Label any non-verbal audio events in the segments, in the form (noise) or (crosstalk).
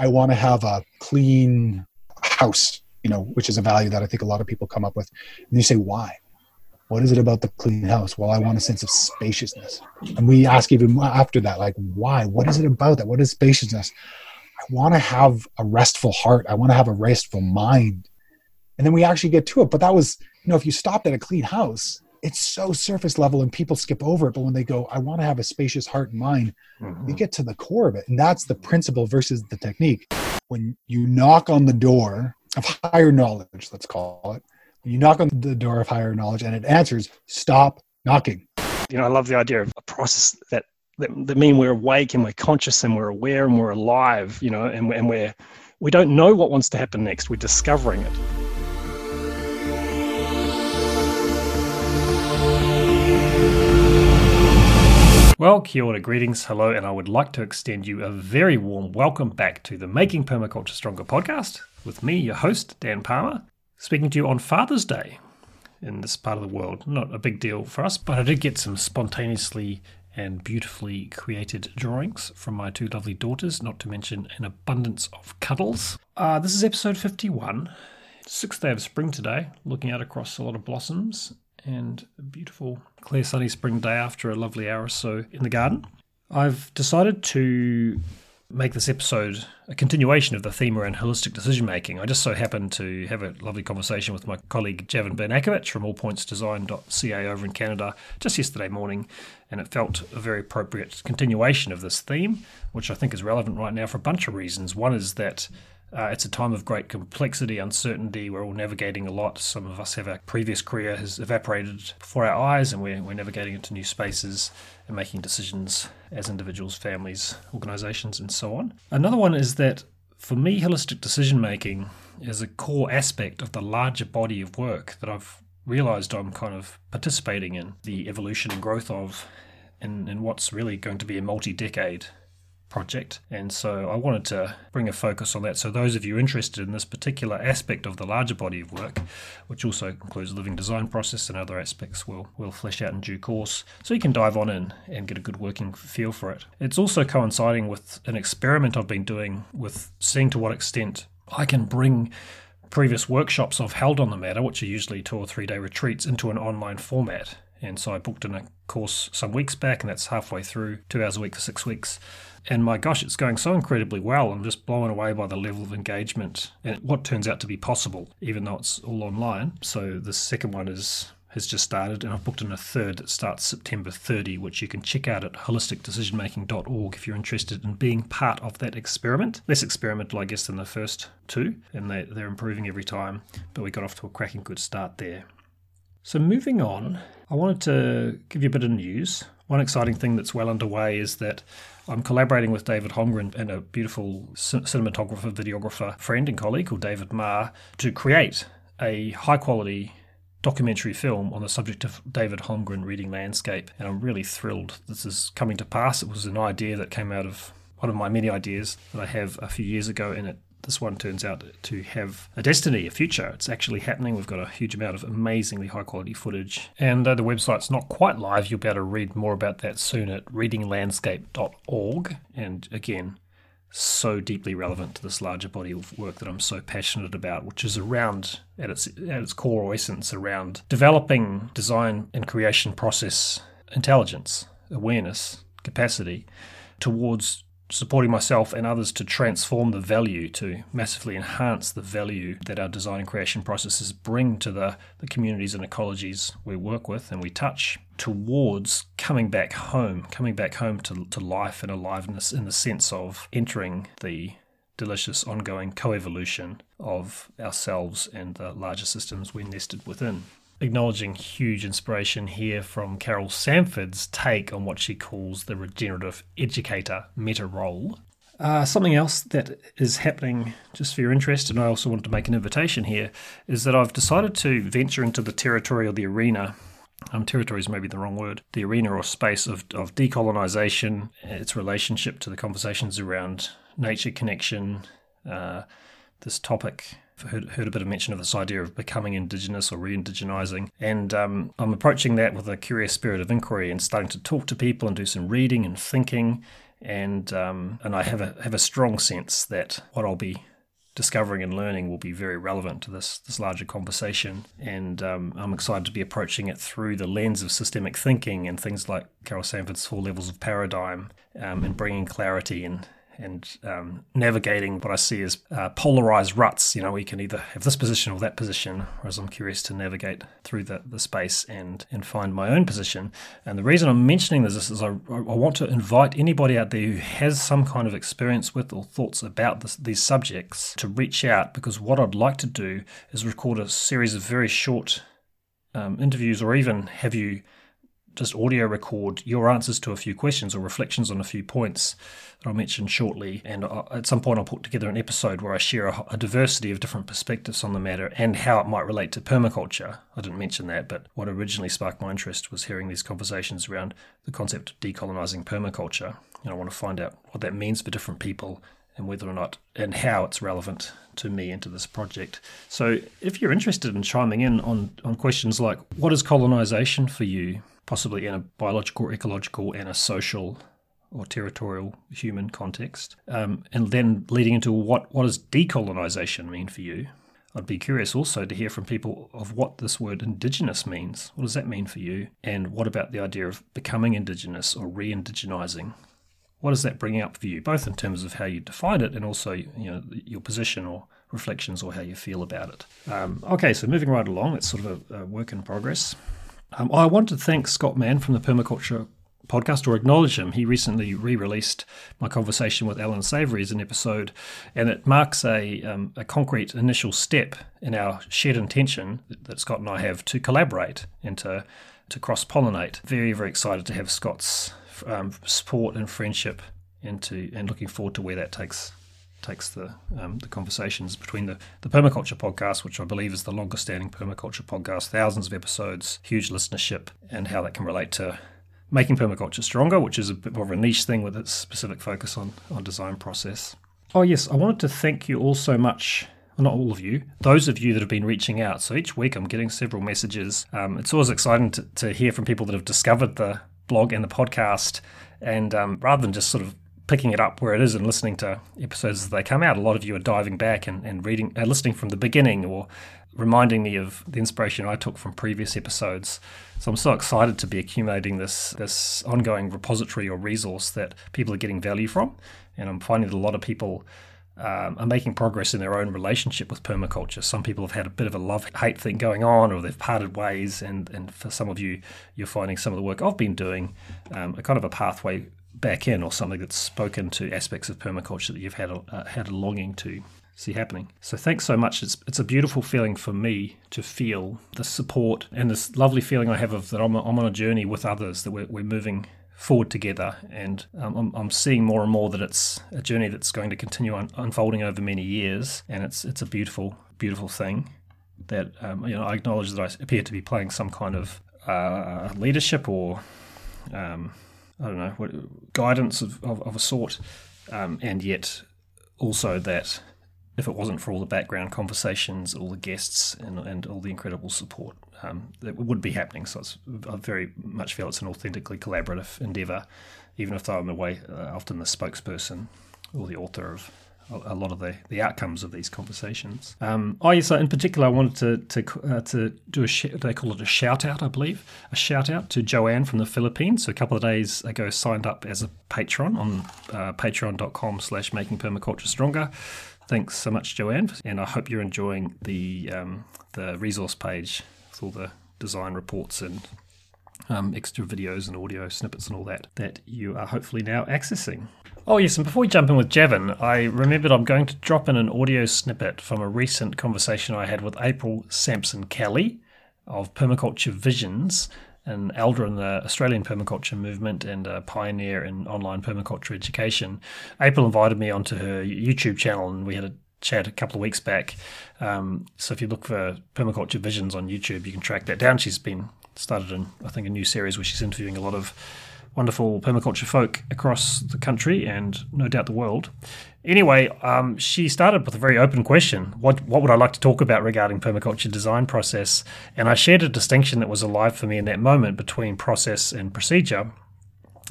I want to have a clean house, you know, which is a value that I think a lot of people come up with. And you say, why? What is it about the clean house? Well, I want a sense of spaciousness. And we ask even after that, like, why? What is it about that? What is spaciousness? I want to have a restful heart. I want to have a restful mind. And then we actually get to it. But that was, you know, if you stopped at a clean house, it's so surface level and people skip over it. But when they go, I want to have a spacious heart and mind, mm-hmm. you get to the core of it. And that's the principle versus the technique. When you knock on the door of higher knowledge, let's call it, when you knock on the door of higher knowledge and it answers, stop knocking. You know, I love the idea of a process that that, that mean we're awake and we're conscious and we're aware and we're alive, you know, and, and we're we don't know what wants to happen next. We're discovering it. Well, kia ora, greetings, hello, and I would like to extend you a very warm welcome back to the Making Permaculture Stronger podcast with me, your host, Dan Palmer, speaking to you on Father's Day in this part of the world. Not a big deal for us, but I did get some spontaneously and beautifully created drawings from my two lovely daughters, not to mention an abundance of cuddles. Uh, this is episode 51, sixth day of spring today, looking out across a lot of blossoms and a beautiful clear sunny spring day after a lovely hour or so in the garden. I've decided to make this episode a continuation of the theme around holistic decision making. I just so happened to have a lovely conversation with my colleague Javan Bernakovich from allpointsdesign.ca over in Canada just yesterday morning, and it felt a very appropriate continuation of this theme, which I think is relevant right now for a bunch of reasons. One is that uh, it's a time of great complexity, uncertainty. We're all navigating a lot. Some of us have our previous career has evaporated before our eyes, and we're, we're navigating into new spaces and making decisions as individuals, families, organizations, and so on. Another one is that for me, holistic decision making is a core aspect of the larger body of work that I've realized I'm kind of participating in the evolution and growth of in, in what's really going to be a multi decade project. And so I wanted to bring a focus on that. So, those of you interested in this particular aspect of the larger body of work, which also includes living design process and other aspects, will will flesh out in due course. So, you can dive on in and get a good working feel for it. It's also coinciding with an experiment I've been doing with seeing to what extent I can bring previous workshops I've held on the matter, which are usually two or three day retreats, into an online format. And so I booked in a course some weeks back, and that's halfway through, two hours a week for six weeks. And my gosh, it's going so incredibly well. I'm just blown away by the level of engagement and what turns out to be possible, even though it's all online. So the second one is has just started, and I've booked in a third that starts September 30, which you can check out at holisticdecisionmaking.org if you're interested in being part of that experiment. Less experimental, I guess, than the first two, and they, they're improving every time, but we got off to a cracking good start there. So, moving on, I wanted to give you a bit of news. One exciting thing that's well underway is that I'm collaborating with David Holmgren and a beautiful cinematographer, videographer friend and colleague called David Marr to create a high quality documentary film on the subject of David Holmgren reading landscape. And I'm really thrilled this is coming to pass. It was an idea that came out of one of my many ideas that I have a few years ago, and it this one turns out to have a destiny, a future. It's actually happening. We've got a huge amount of amazingly high quality footage. And though the website's not quite live, you'll be able to read more about that soon at readinglandscape.org. And again, so deeply relevant to this larger body of work that I'm so passionate about, which is around at its at its core or essence around developing design and creation process intelligence, awareness, capacity towards supporting myself and others to transform the value, to massively enhance the value that our design and creation processes bring to the, the communities and ecologies we work with and we touch, towards coming back home, coming back home to, to life and aliveness in the sense of entering the delicious ongoing coevolution of ourselves and the larger systems we're nested within acknowledging huge inspiration here from Carol Sanford's take on what she calls the regenerative educator meta role. Uh, something else that is happening, just for your interest, and I also wanted to make an invitation here, is that I've decided to venture into the territory or the arena. Um, territory is maybe the wrong word. The arena or space of, of decolonization, its relationship to the conversations around nature connection, uh, this topic heard, heard a bit of mention of this idea of becoming indigenous or re-indigenizing and um, i'm approaching that with a curious spirit of inquiry and starting to talk to people and do some reading and thinking and um, and I have a have a strong sense that what I'll be discovering and learning will be very relevant to this this larger conversation. And um, I'm excited to be approaching it through the lens of systemic thinking and things like Carol Sanford's four levels of paradigm, um, and bringing clarity and and um, navigating what I see as uh, polarized ruts. You know, we can either have this position or that position, whereas I'm curious to navigate through the, the space and, and find my own position. And the reason I'm mentioning this is I, I want to invite anybody out there who has some kind of experience with or thoughts about this, these subjects to reach out because what I'd like to do is record a series of very short um, interviews or even have you just audio record your answers to a few questions or reflections on a few points that I'll mention shortly. And at some point, I'll put together an episode where I share a, diversity of different perspectives on the matter and how it might relate to permaculture. I didn't mention that, but what originally sparked my interest was hearing these conversations around the concept of decolonizing permaculture. And I want to find out what that means for different people and whether or not and how it's relevant to me and to this project. So, if you're interested in chiming in on, on questions like what is colonization for you, possibly in a biological, ecological, and a social or territorial human context, um, and then leading into what what does decolonization mean for you? I'd be curious also to hear from people of what this word indigenous means. What does that mean for you? And what about the idea of becoming indigenous or re-indigenizing? What does that bring up for you, both in terms of how you define it and also you know your position or reflections or how you feel about it? Um, okay, so moving right along, it's sort of a, a work in progress. Um, I want to thank Scott Mann from the Permaculture podcast or acknowledge him. He recently re-released my conversation with Allan Savory as an episode, and it marks a, um, a concrete initial step in our shared intention that Scott and I have to collaborate and to to cross pollinate. Very very excited to have Scott's um, support and friendship, and to and looking forward to where that takes takes the um, the conversations between the, the permaculture podcast, which I believe is the longest standing permaculture podcast, thousands of episodes, huge listenership, and how that can relate to making permaculture stronger, which is a bit more of a niche thing with its specific focus on, on design process. Oh, yes, I wanted to thank you all so much. Not all of you, those of you that have been reaching out. So each week I'm getting several messages. Um, it's always exciting to, to, hear from people that have discovered the blog and the podcast. And um, rather than just sort of picking it up where it is and listening to episodes as they come out, a lot of you are diving back and, and reading, uh, listening from the beginning or reminding me of the inspiration I took from previous episodes. So I'm so excited to be accumulating this this ongoing repository or resource that people are getting value from, and I'm finding that a lot of people. Um, are making progress in their own relationship with permaculture. Some people have had a bit of a love hate thing going on, or they've parted ways. And, and for some of you, you're finding some of the work I've been doing um, a kind of a pathway back in, or something that's spoken to aspects of permaculture that you've had a, uh, had a longing to see happening. So thanks so much. It's it's a beautiful feeling for me to feel the support and this lovely feeling I have of that I'm, I'm on a journey with others that we're, we're moving forward together and um, I'm, I'm seeing more and more that it's a journey that's going to continue un- unfolding over many years and it's it's a beautiful beautiful thing that um, you know I acknowledge that I appear to be playing some kind of uh, leadership or um, I don't know what, guidance of, of, of a sort um, and yet also that if it wasn't for all the background conversations, all the guests, and, and all the incredible support, um, that would be happening. So I very much feel it's an authentically collaborative endeavour, even if I'm away uh, often the spokesperson or the author of a lot of the, the outcomes of these conversations. Um, oh yes, in particular, I wanted to to uh, to do a sh- they call it a shout out, I believe, a shout out to Joanne from the Philippines. So a couple of days ago, signed up as a patron on uh, Patreon.com/slash Making Permaculture Stronger. Thanks so much, Joanne, and I hope you're enjoying the um, the resource page with all the design reports and um, extra videos and audio snippets and all that that you are hopefully now accessing. Oh, yes, and before we jump in with Javan, I remembered I'm going to drop in an audio snippet from a recent conversation I had with April Sampson Kelly of Permaculture Visions an elder in the Australian permaculture movement and a pioneer in online permaculture education. April invited me onto her YouTube channel, and we had a chat a couple of weeks back. Um, so if you look for permaculture visions on YouTube, you can track that down. She's been started in I think a new series where she's interviewing a lot of wonderful permaculture folk across the country and no doubt the world. Anyway, um, she started with a very open question: what What would I like to talk about regarding permaculture design process? And I shared a distinction that was alive for me in that moment between process and procedure.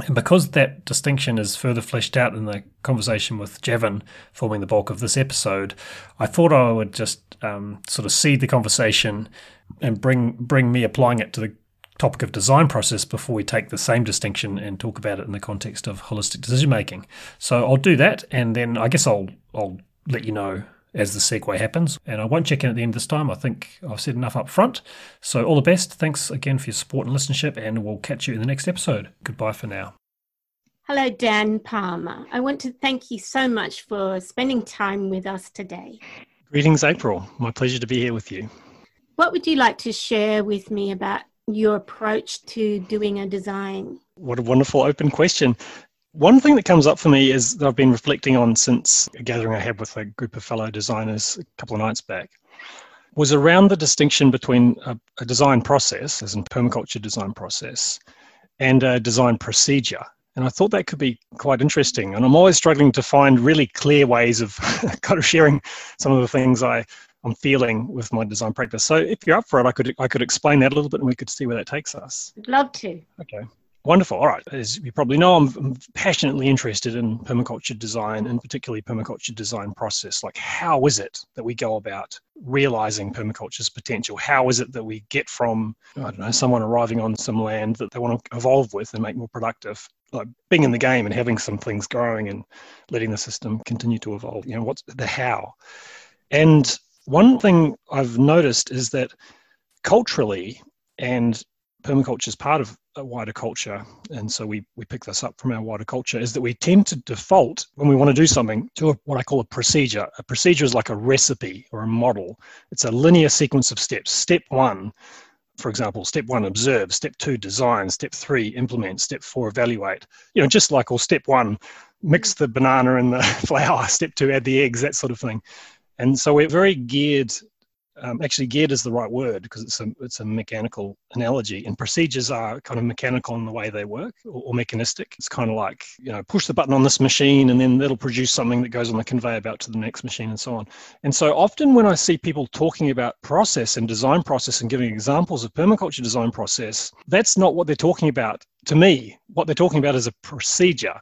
And because that distinction is further fleshed out in the conversation with Javan, forming the bulk of this episode, I thought I would just um, sort of seed the conversation and bring bring me applying it to the topic of design process before we take the same distinction and talk about it in the context of holistic decision making. So I'll do that, and then I guess I'll I'll let you know as the segue happens. And I won't check in at the end this time. I think I've said enough up front. So, all the best. Thanks again for your support and listenership, and we'll catch you in the next episode. Goodbye for now. Hello, Dan Palmer. I want to thank you so much for spending time with us today. Greetings, April. My pleasure to be here with you. What would you like to share with me about your approach to doing a design? What a wonderful open question. One thing that comes up for me is that I've been reflecting on since a gathering I had with a group of fellow designers a couple of nights back was around the distinction between a, a design process, as in permaculture design process, and a design procedure. And I thought that could be quite interesting. And I'm always struggling to find really clear ways of (laughs) kind of sharing some of the things I, I'm feeling with my design practice. So if you're up for it, I could I could explain that a little bit and we could see where that takes us. I'd love to. Okay. Wonderful. All right. As you probably know, I'm, I'm passionately interested in permaculture design and particularly permaculture design process. Like, how is it that we go about realizing permaculture's potential? How is it that we get from, I don't know, someone arriving on some land that they want to evolve with and make more productive, like being in the game and having some things growing and letting the system continue to evolve? You know, what's the how? And one thing I've noticed is that culturally, and permaculture is part of a wider culture, and so we, we pick this up from our wider culture, is that we tend to default when we want to do something to a, what I call a procedure. A procedure is like a recipe or a model, it's a linear sequence of steps. Step one, for example, step one, observe, step two, design, step three, implement, step four, evaluate. You know, just like, or step one, mix the banana and the (laughs) flour, step two, add the eggs, that sort of thing. And so we're very geared um, actually geared is the right word because it's a it's a mechanical analogy and procedures are kind of mechanical in the way they work or, or, mechanistic. It's kind of like you know push the button on this machine and then that'll produce something that goes on the conveyor belt to the next machine and so on. And so often when i see people talking about process and design process and giving examples of permaculture design process that's not what they're talking about. To me what they're talking about is a procedure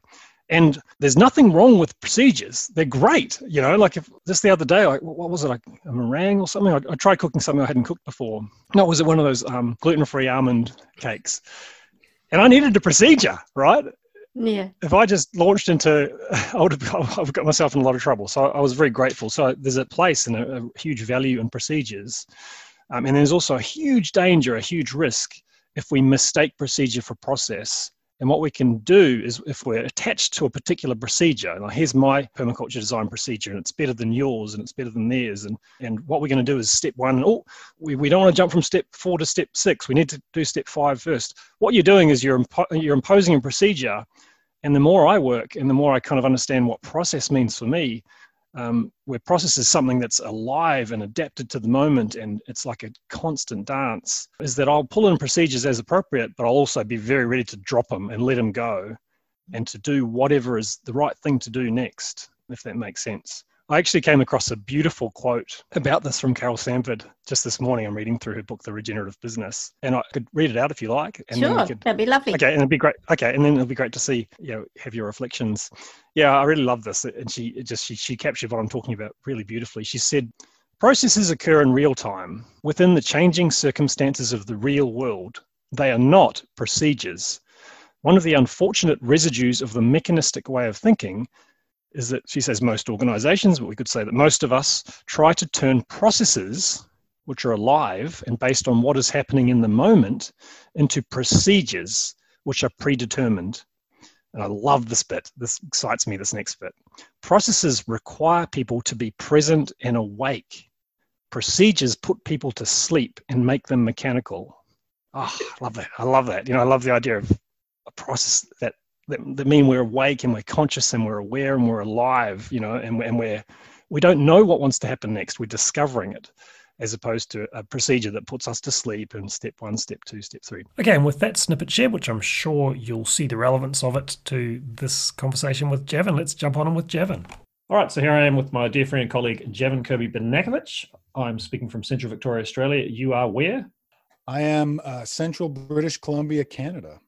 and there's nothing wrong with procedures. They're great. You know, like if just the other day, I, what was it, like a meringue or something? I, I, tried cooking something I hadn't cooked before. No, was it one of those um, gluten free almond cakes? And I needed a procedure, right? Yeah. If I just launched into, (laughs) I would have, (laughs) I've got myself in a lot of trouble. So I was very grateful. So there's a place and a, a huge value in procedures. Um, and there's also a huge danger, a huge risk if we mistake procedure for process and what we can do is if we're attached to a particular procedure, now here's my permaculture design procedure, and it's better than yours and it's better than theirs. And, and what we're going to do is step one, oh, we, we don't want to jump from step four to step six. We need to do step five first. What you're doing is you're, impo- you're imposing a procedure. And the more I work and the more I kind of understand what process means for me, um, where process is something that's alive and adapted to the moment and it's like a constant dance is that i'll pull in procedures as appropriate but i'll also be very ready to drop them and let them go and to do whatever is the right thing to do next if that makes sense I actually came across a beautiful quote about this from Carol Sanford just this morning. I'm reading through her book, The Regenerative Business, and I could read it out if you like. And sure, could, that'd be lovely. Okay, and it'd be great. Okay, and then it'll be great to see, you know, have your reflections. Yeah, I really love this, and she just she she captured what I'm talking about really beautifully. She said. Processes occur in real time within the changing circumstances of the real world. They are not procedures. One of the unfortunate residues of the mechanistic way of thinking is that she says most organizations, but we could say that most of us try to turn processes which are alive and based on what is happening in the moment into procedures which are predetermined. And I love this bit. This excites me, this next bit. Processes require people to be present and awake. Procedures put people to sleep and make them mechanical. Oh, I love that. I love that. You know, I love the idea of a process that that, that mean we're awake and we're conscious and we're aware and we're alive, you know, and, and we're, we don't know what wants to happen next. We're discovering it as opposed to a procedure that puts us to sleep in step one, step two, step three. Okay, and with that snippet shared, which I'm sure you'll see the relevance of it to this conversation with Javan, let's jump on in with Javan. All right, so here I am with my dear friend and colleague Javan Kirby Bernakovich. I'm speaking from Central Victoria, Australia. You are where? I am uh, Central British Columbia, Canada.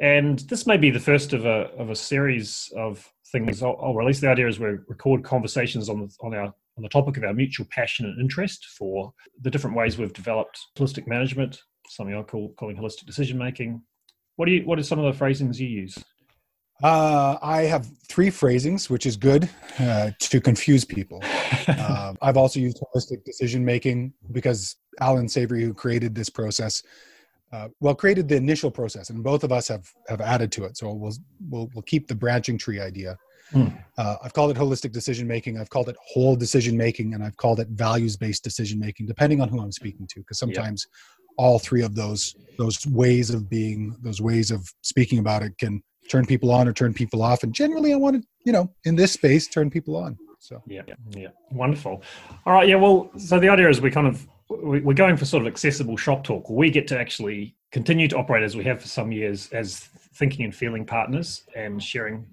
And this may be the first of a of a series of things. I'll, I'll release the idea is we record conversations on the, on our on the topic of our mutual passion and interest for the different ways we've developed holistic management, something I call calling holistic decision making. What do you what are some of the phrasings you use? Uh, I have three phrasings, which is good uh, to confuse people. uh, (laughs) I've also used holistic decision making because Allan Savory, who created this process, uh, well, created the initial process, and both of us have have added to it. So we'll we'll, we'll keep the branching tree idea. Hmm. Uh, I've called it holistic decision making. I've called it whole decision making, and I've called it values based decision making, depending on who I'm speaking to. Because sometimes all three of those those ways of being, those ways of speaking about it, can turn people on or turn people off. And generally, I want to, you know, in this space, turn people on. So yeah, yeah, wonderful. All right, yeah. Well, so the idea is we kind of we're going for sort of accessible shop talk. We get to actually continue to operate as we have for some years as thinking and feeling partners and sharing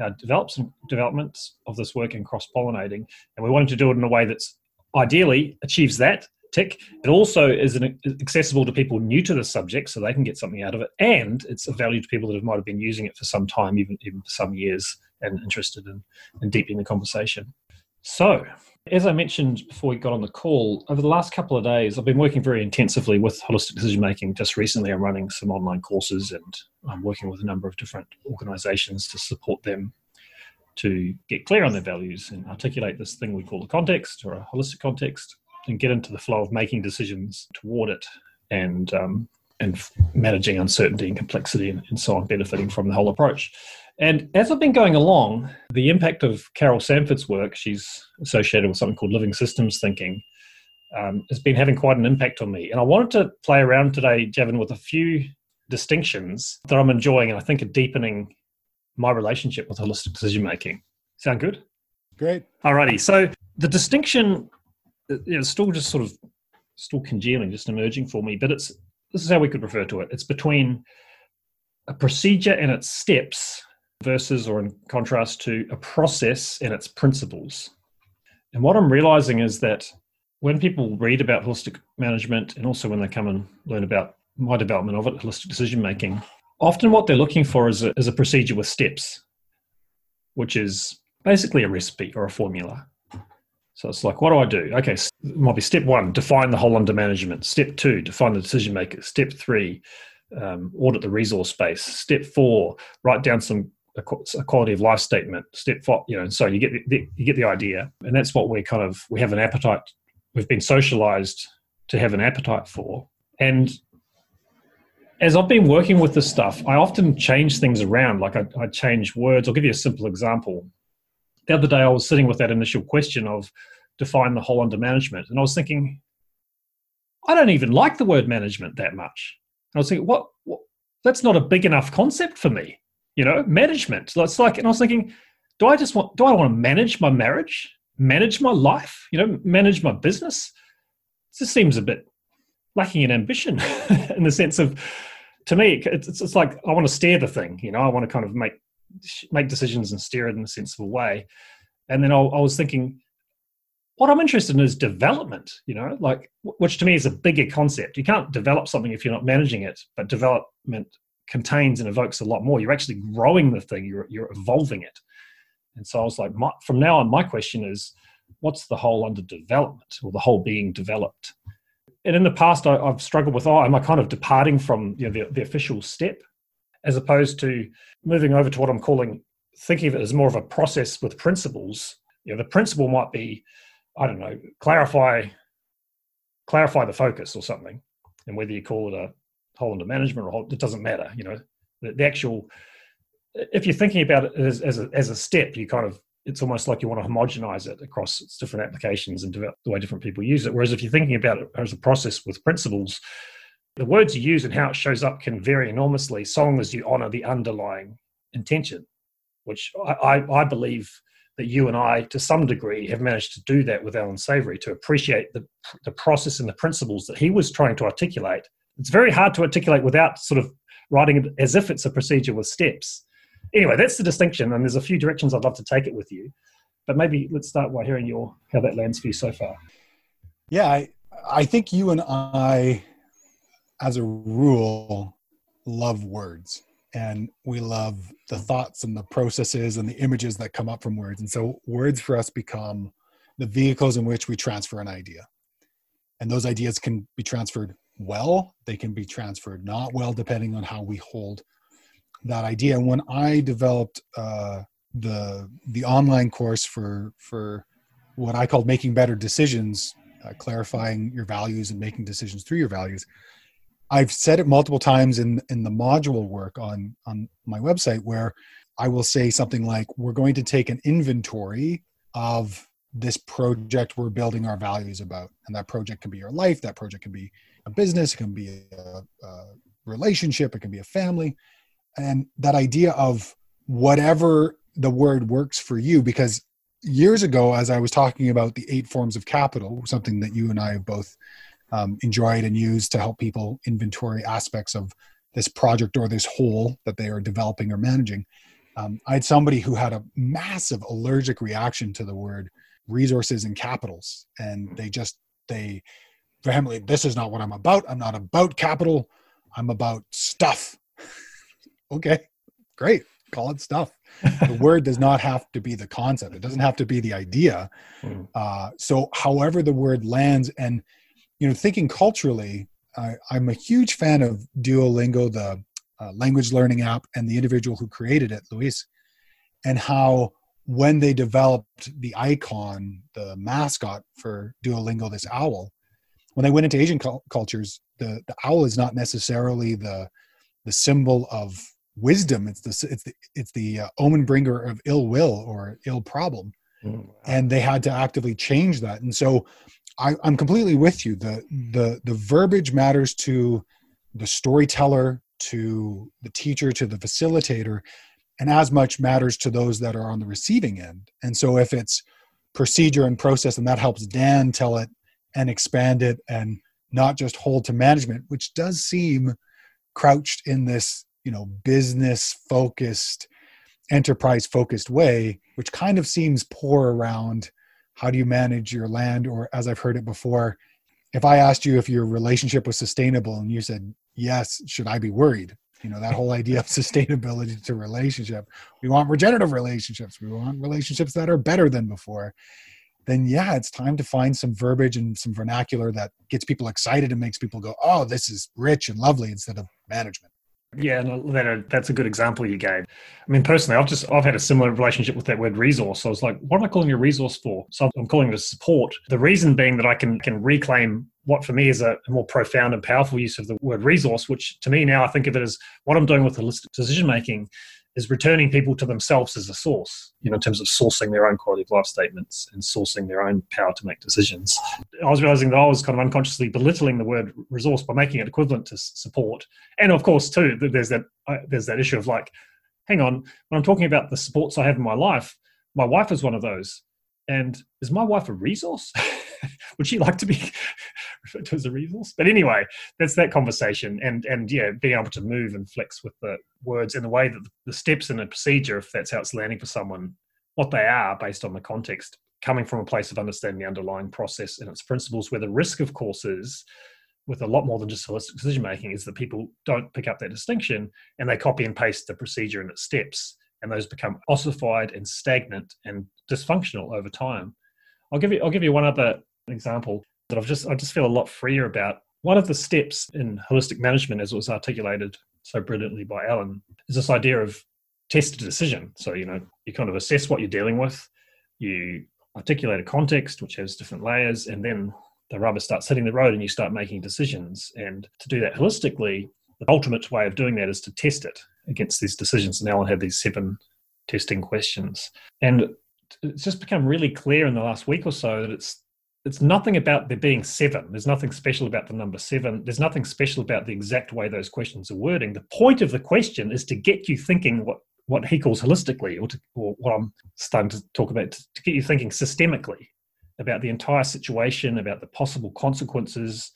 our develops developments of this work and cross pollinating. And we wanted to do it in a way that's ideally achieves that tick. It also is an, accessible to people new to the subject, so they can get something out of it, and it's a value to people that have, might have been using it for some time, even even for some years, and interested in, in deepening the conversation. So, as I mentioned before we got on the call, over the last couple of days, I've been working very intensively with holistic decision making. Just recently, I'm running some online courses and I'm working with a number of different organizations to support them to get clear on their values and articulate this thing we call the context or a holistic context and get into the flow of making decisions toward it and um, and managing uncertainty and complexity and, and so on, benefiting from the whole approach. And as I've been going along, the impact of Carol Sanford's work, she's associated with something called living systems thinking, um, has been having quite an impact on me. And I wanted to play around today, Javan, with a few distinctions that I'm enjoying and I think are deepening my relationship with holistic decision making. Sound good? Great. Alrighty. So the distinction is still just sort of still congealing, just emerging for me, but it's this is how we could refer to it. It's between a procedure and its steps versus or in contrast to a process and its principles. And what I'm realizing is that when people read about holistic management and also when they come and learn about my development of it, holistic decision making, often what they're looking for is a, is a procedure with steps, which is basically a recipe or a formula. So it's like, what do I do? Okay, it might be step one, define the whole under management. Step two, define the decision maker. Step three, um, audit the resource base. Step four, write down some a, quality of life statement. Step four, you know, so you get the, you get the idea, and that's what we kind of we have an appetite. We've been socialized to have an appetite for, and as I've been working with this stuff, I often change things around. Like I, I change words. I'll give you a simple example the other day I was sitting with that initial question of define the whole under management, and I was thinking, I don't even like the word management that much. And I was thinking, what, what? That's not a big enough concept for me. You know, management. It's like, and I was thinking, do I just want? Do I want to manage my marriage? Manage my life? You know, manage my business? It just seems a bit lacking in ambition (laughs) in the sense of to me it's, it's like i want to steer the thing you know i want to kind of make make decisions and steer it in a sensible way. And then I, I was thinking, what I'm interested in is development, you know, like which to me is a bigger concept. You can't develop something if you're not managing it, but development contains and evokes a lot more. You're actually growing the thing, you're, you're evolving it. And so I was like, my, from now on, my question is, what's the whole under development or the whole being developed? And in the past, I, have struggled with, oh, am I kind of departing from you know, the, the official step? as opposed to moving over to what I'm calling thinking of it as more of a process with principles. You know, the principle might be, I don't know, clarify clarify the focus or something, and whether you call it a whole under management or it doesn't matter. You know, the, the actual if you're thinking about it as, as a, as a step, you kind of it's almost like you want to homogenize it across its different applications and develop the way different people use it. Whereas if you're thinking about it as a process with principles, the words you use and how it shows up can vary enormously so long as you honor the underlying intention, which I, I, I believe that you and I, to some degree, have managed to do that with Allan Savory to appreciate the, the process and the principles that he was trying to articulate. It's very hard to articulate without sort of writing it as if it's a procedure with steps. Anyway, that's the distinction, and there's a few directions I'd love to take it with you. But maybe let's start by hearing your how that lands for you so far. Yeah, I, I think you and I as a rule, love words. and we love the thoughts and the processes and the images that come up from words. And so words for us become the vehicles in which we transfer an idea. And those ideas can be transferred well, they can be transferred not well, depending on how we hold that idea. When I developed uh, the the online course for for what I called making better decisions, uh, clarifying your values and making decisions through your values, I've said it multiple times in in the module work on on my website where I will say something like we're going to take an inventory of this project we're building our values about and that project can be your life that project can be a business it can be a, a relationship it can be a family and that idea of whatever the word works for you because years ago as i was talking about the eight forms of capital something that you and i have both um, enjoyed and used to help people inventory aspects of this project or this whole that they are developing or managing. Um, I had somebody who had a massive allergic reaction to the word resources and capitals, and they just they vehemently, this is not what I'm about. I'm not about capital. I'm about stuff. (laughs) okay, great. Call it stuff. the (laughs) word does not have to be the concept. It doesn't have to be the idea. Hmm. Uh, so, however the word lands, and you know, thinking culturally, I, am a huge fan of Duolingo, the uh, language learning app, and the individual who created it, Luis, and how when they developed the icon, the mascot for Duolingo, this owl, when they went into Asian cu- cultures, the, the owl is not necessarily the the symbol of wisdom. It's the it's the it's the uh, omen bringer of ill will or ill problem, mm, and they had to actively change that. And so, I, I'm completely with you. The the the verbiage matters to the storyteller, to the teacher, to the facilitator, and as much matters to those that are on the receiving end. And so if it's procedure and process, and that helps Dan tell it and expand it and not just hold to management, which does seem crouched in this, you know, business focused, enterprise focused way, which kind of seems poor around how do you manage your land or as i've heard it before if i asked you if your relationship was sustainable and you said yes should i be worried? You know that whole idea of (laughs) sustainability to relationship. We want regenerative relationships. We want relationships that are better than before then yeah it's time to find some verbiage and some vernacular that gets people excited and makes people go oh this is rich and lovely instead of management yeah, uh, that, uh, that's a good example you gave. I mean, personally, I've just I've had a similar relationship with that word resource. So I was like, what am I calling a resource for? So I'm calling it a support. The reason being that I can can reclaim what for me is a more profound and powerful use of the word resource, which to me now I think of it as what I'm doing with holistic decision making is returning people to themselves as a source, you know, in terms of sourcing their own quality of life statements and sourcing their own power to make decisions. I was realizing that I was kind of unconsciously belittling the word resource by making it equivalent to support. And of course, too, there's that uh, there's that issue of like, hang on, when I'm talking about the supports I have in my life, my wife is one of those. And is my wife a resource? (laughs) would she like to be referred (laughs) to as a resource? But anyway, that's that conversation, and and yeah, being able to move and flex with the words in the way that the steps in a procedure, if that's how it's landing for someone, what they are based on the context, coming from a place of understanding the underlying process and its principles. Where the risk, of course, is with a lot more than just holistic decision making is that people don't pick up that distinction and they copy and paste the procedure and its steps and those become ossified and stagnant and dysfunctional over time. I'll give you I'll give you one other example that I've just I just feel a lot freer about. One of the steps in holistic management, as it was articulated so brilliantly by Allan, is this idea of test a decision. So you know you kind of assess what you're dealing with, you articulate a context which has different layers, and then the rubber starts hitting the road and you start making decisions. And to do that holistically, the ultimate way of doing that is to test it against these decisions. And Allan had these seven testing questions. And it's just become really clear in the last week or so that it's it's nothing about there being seven. There's nothing special about the number seven. There's nothing special about the exact way those questions are wording. The point of the question is to get you thinking what what he calls holistically, or, to, or what I'm starting to talk about, to, to get you thinking systemically about the entire situation, about the possible consequences,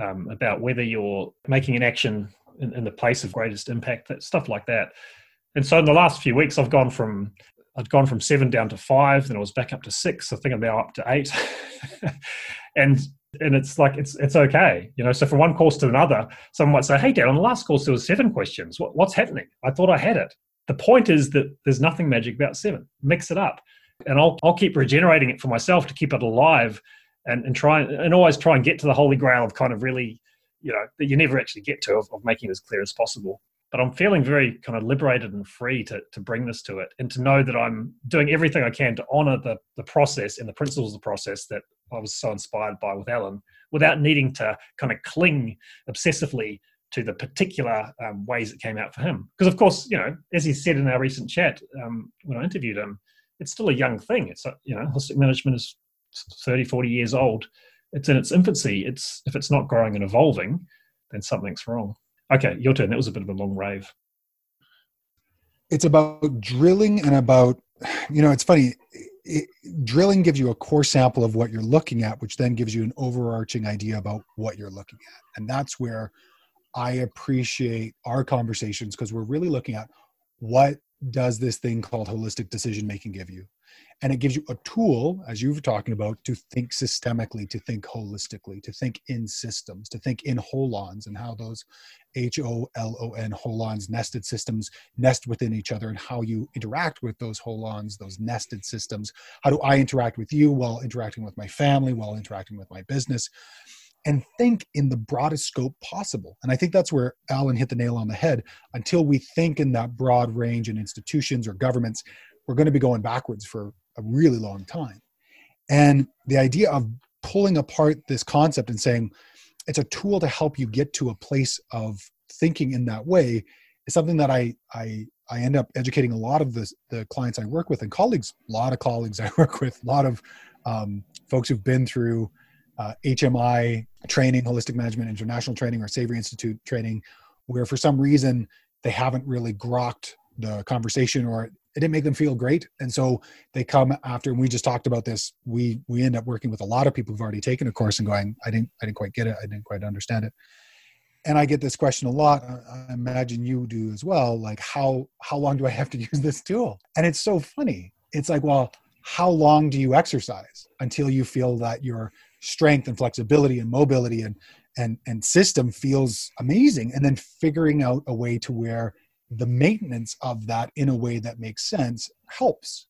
um, about whether you're making an action in, in the place of greatest impact, stuff like that. And so in the last few weeks, I've gone from I'd gone from seven down to five, then I was back up to six. I think I'm now up to eight. (laughs) and and it's like it's it's okay you know so from one course to another someone might say hey Dan on the last course there was seven questions. What, what's happening? I thought i had it. The point is that there's nothing magic about seven. Mix it up. And i'll, I'll keep regenerating it for myself to keep it alive and, and try and always try and get to the holy grail of kind of really you know that you never actually get to of, of making it as clear as possible but i'm feeling very kind of liberated and free to, to bring this to it and to know that i'm doing everything i can to honor the, the process and the principles of the process that I was so inspired by with Allan without needing to kind of cling obsessively to the particular um, ways it came out for him. Because, of course, you know, as he said in our recent chat um, when I interviewed him, it's still a young thing. It's, a, you know, holistic management is 30, 40 years old. It's in its infancy. It's If it's not growing and evolving, then something's wrong. Okay, your turn. That was a bit of a long rave. It's about drilling and about, you know, it's funny it, drilling gives you a core sample of what you're looking at, which then gives you an overarching idea about what you're looking at. And that's where I appreciate our conversations because we're really looking at what does this thing called holistic decision making give you? And it gives you a tool as you were talking about to think systemically to think holistically to think in systems to think in holons and how those h-o-l-o-n holons nested systems nest within each other and how you interact with those holons those nested systems how do i interact with you while interacting with my family while interacting with my business and think in the broadest scope possible. And I think that's where Allan hit the nail on the head. Until we think in that broad range in institutions or governments, we're going to be going backwards for a really long time. And the idea of pulling apart this concept and saying it's a tool to help you get to a place of thinking in that way is something that I I I end up educating a lot of the the clients I work with and colleagues, a lot of colleagues (laughs) I work with, a lot of um, folks who've been through uh, HMI training, holistic management international training, or Savory Institute training, where for some reason they haven't really grokked the conversation or it didn't make them feel great. And so they come after and we just talked about this. We we end up working with a lot of people who've already taken a course and going i didn't i didn't quite get it. I didn't quite understand it. And i get this question a lot. I imagine you do as well. Like how how long do i have to (laughs) use this tool? And it's so funny. It's like well how long do you exercise until you feel that your strength and flexibility and mobility and and and system feels amazing? And then figuring out a way to where the maintenance of that in a way that makes sense helps.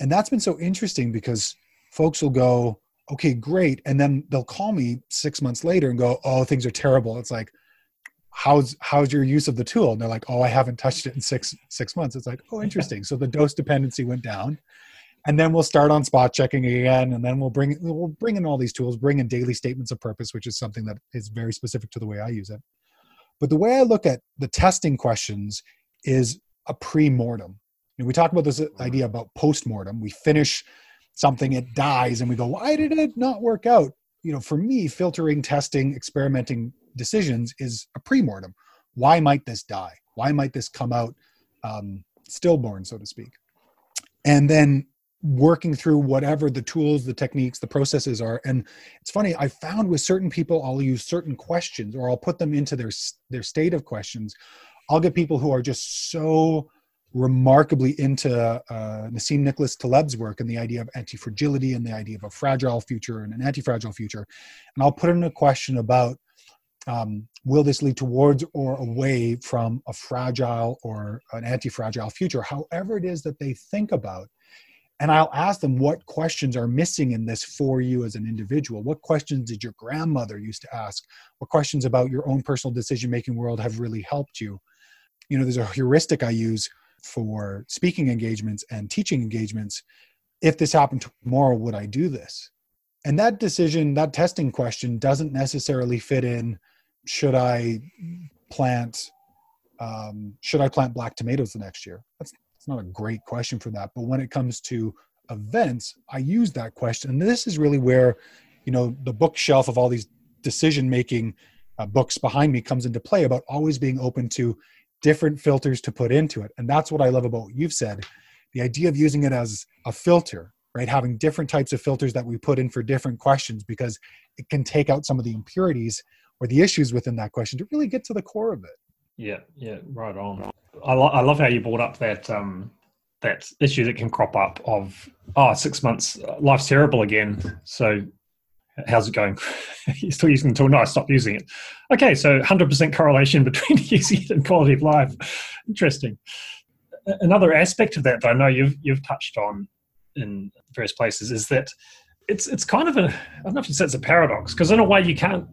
And that's been so interesting because folks will go, okay, great. And then they'll call me six months later and go, oh, things are terrible. It's like, how's how's your use of the tool? And they're like, oh, I haven't touched it in six six months. It's like, oh, interesting. So the dose dependency went down. And then we'll start on spot checking again, and then we'll bring we'll bring in all these tools, bring in daily statements of purpose, which is something that is very specific to the way I use it. But the way I look at the testing questions is a pre-mortem. And we talk about this idea about post-mortem. We finish something, it dies, and we go, why did it not work out? You know, for me, filtering, testing, experimenting decisions is a pre-mortem. Why might this die? Why might this come out um, stillborn, so to speak? And then working through whatever the tools, the techniques, the processes are. And it's funny, I found with certain people, I'll use certain questions or I'll put them into their their state of questions. I'll get people who are just so remarkably into uh, Nassim Nicholas Taleb's work and the idea of anti-fragility and the idea of a fragile future and an anti-fragile future. And I'll put in a question about um, will this lead towards or away from a fragile or an anti-fragile future, however it is that they think about and I'll ask them what questions are missing in this for you as an individual. What questions did your grandmother used to ask? What questions about your own personal decision making world have really helped you? You know, there's a heuristic I use for speaking engagements and teaching engagements. If this happened tomorrow, would I do this? And that decision, that testing question doesn't necessarily fit in should I plant um, should I plant black tomatoes the next year? That's it's not a great question for that. But when it comes to events, I use that question. And this is really where, you know, the bookshelf of all these decision making uh, books behind me comes into play about always being open to different filters to put into it. And that's what I love about what you've said the idea of using it as a filter, right? Having different types of filters that we put in for different questions because it can take out some of the impurities or the issues within that question to really get to the core of it. Yeah, yeah, right on. I, lo- I love how you brought up that um, that issue that can crop up of oh six months life's terrible again. So how's it going? (laughs) You're still using the tool? No, I stopped using it. Okay, so 100% correlation (laughs) between (laughs) using it and quality of life. Interesting. Another aspect of that that I know you've you've touched on in various places is that it's it's kind of a I don't know if you say it's a paradox because in a way you can't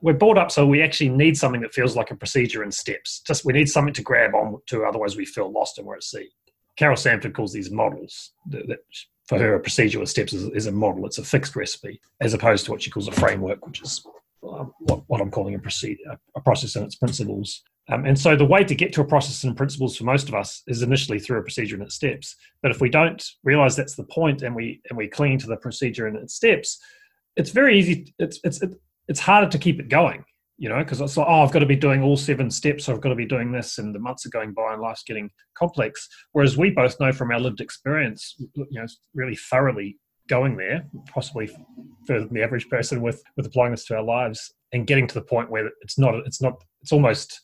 we're brought up so we actually need something that feels like a procedure and steps. Just we need something to grab on to, otherwise we feel lost and we're at sea. Carol Sanford calls these models that, that for her, a procedure with steps is, is, a model. It's a fixed recipe, as opposed to what she calls a framework, which is uh, what, what, I'm calling a procedure, a process and its principles. Um, and so the way to get to a process and principles for most of us is initially through a procedure and its steps. But if we don't realize that's the point and we and we cling to the procedure and its steps, it's very easy. It's it's it's harder to keep it going you know, because it's like, oh, I've got to be doing all seven steps, or I've got to be doing this, and the months are going by and life's getting complex. Whereas we both know from our lived experience, you know, really thoroughly going there, possibly further than the average person with with applying this to our lives and getting to the point where it's not, it's not, it's almost,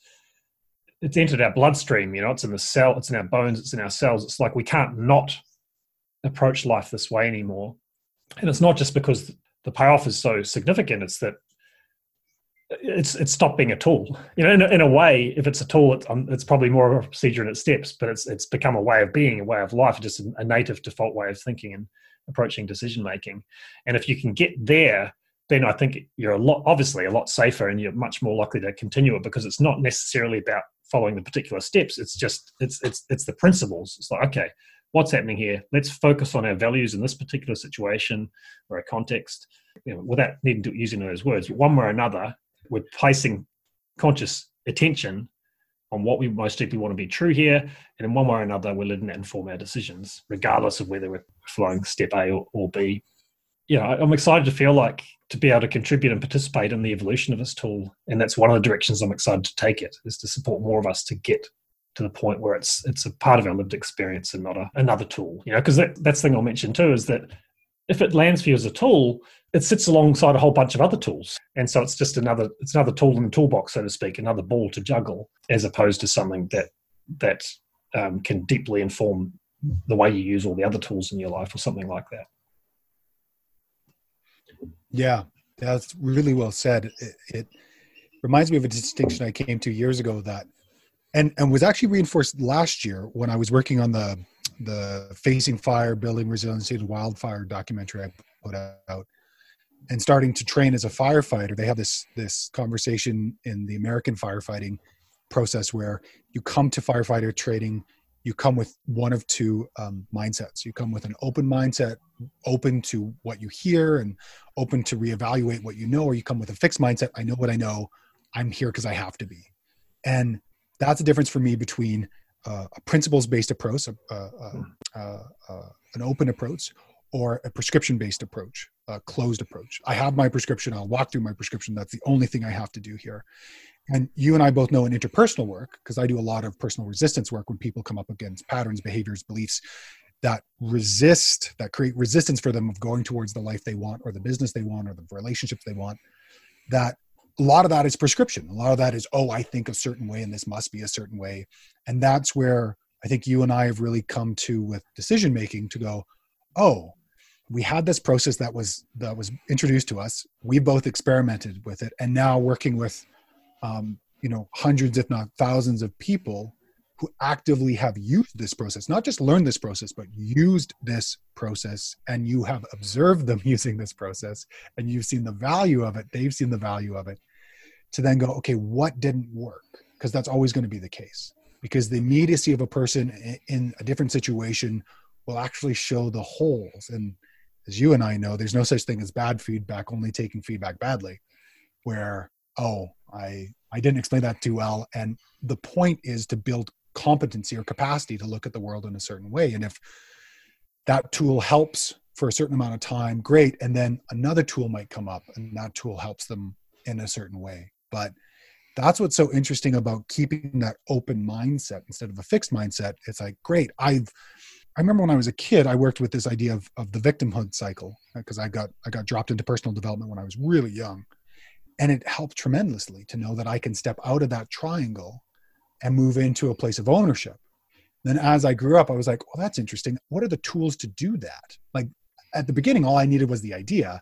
it's entered our bloodstream. You know, it's in the cell, it's in our bones, it's in our cells. It's like we can't not approach life this way anymore. And it's not just because the payoff is so significant; it's that it's it's stopped being a tool. You know, in a, in a way, if it's a tool, it's, um, it's probably more of a procedure in its steps, but it's it's become a way of being, a way of life, just a, a native default way of thinking and approaching decision making. And if you can get there, then I think you're a lot, obviously, a lot safer, and you're much more likely to continue it because it's not necessarily about following the particular steps. It's just it's it's it's the principles. It's like okay, what's happening here? Let's focus on our values in this particular situation or a context. You know, without needing to using those words, one way or another, we're placing conscious attention on what we most deeply want to be true here, and in one way or another, we're letting that inform our decisions, regardless of whether we're flowing step A or, or B. Yeah, I'm excited to feel like to be able to contribute and participate in the evolution of this tool, and that's one of the directions I'm excited to take it is to support more of us to get to the point where it's it's a part of our lived experience and not a, another tool. You know, because that, that's the thing I'll mention too is that if it lands for you as a tool, it sits alongside a whole bunch of other tools. And so it's just another it's another tool in the toolbox so to speak another ball to juggle as opposed to something that that um, can deeply inform the way you use all the other tools in your life or something like that. Yeah that's really well said. It, it reminds me of a distinction i came to years ago that and and was actually reinforced last year when i was working on the the facing fire building resiliency to wildfire documentary i put out and starting to train as a firefighter they have this this conversation in the american firefighting process where you come to firefighter training you come with one of two um, mindsets. You come with an open mindset open to what you hear and open to reevaluate what you know or you come with a fixed mindset i know what i know. I'm here because i have to be. And that's the difference for me between uh, a principles based approach uh, uh, uh, uh, an open approach or a prescription based approach, a closed approach. I have my prescription, I'll walk through my prescription. That's the only thing I have to do here. And you and I both know in interpersonal work, because I do a lot of personal resistance work when people come up against patterns, behaviors, beliefs that resist, that create resistance for them of going towards the life they want or the business they want or the relationships they want, that a lot of that is prescription. A lot of that is, oh, I think a certain way and this must be a certain way. And that's where I think you and I have really come to with decision making to go, oh, we had this process that was that was introduced to us. We both experimented with it, and now working with, um, you know, hundreds, if not thousands, of people who actively have used this process, not just learned this process, but used this process, and you have observed them (laughs) using this process, and you've seen the value of it. They've seen the value of it. To then go, okay, what didn't work? Because that's always going to be the case. Because the immediacy of a person in a different situation will actually show the holes and as you and I know, there's no such thing as bad feedback, only taking feedback badly, where, oh, I, I didn't explain that too well. And the point is to build competency or capacity to look at the world in a certain way. And if that tool helps for a certain amount of time, great. And then another tool might come up and that tool helps them in a certain way. But that's what's so interesting about keeping that open mindset instead of a fixed mindset. It's like, great, I've I remember when I was a kid, I worked with this idea of, of the victimhood cycle because I got I got dropped into personal development when I was really young, and it helped tremendously to know that I can step out of that triangle and move into a place of ownership. Then as I grew up, I was like, well, that's interesting. What are the tools to do that? Like at the beginning, all I needed was the idea,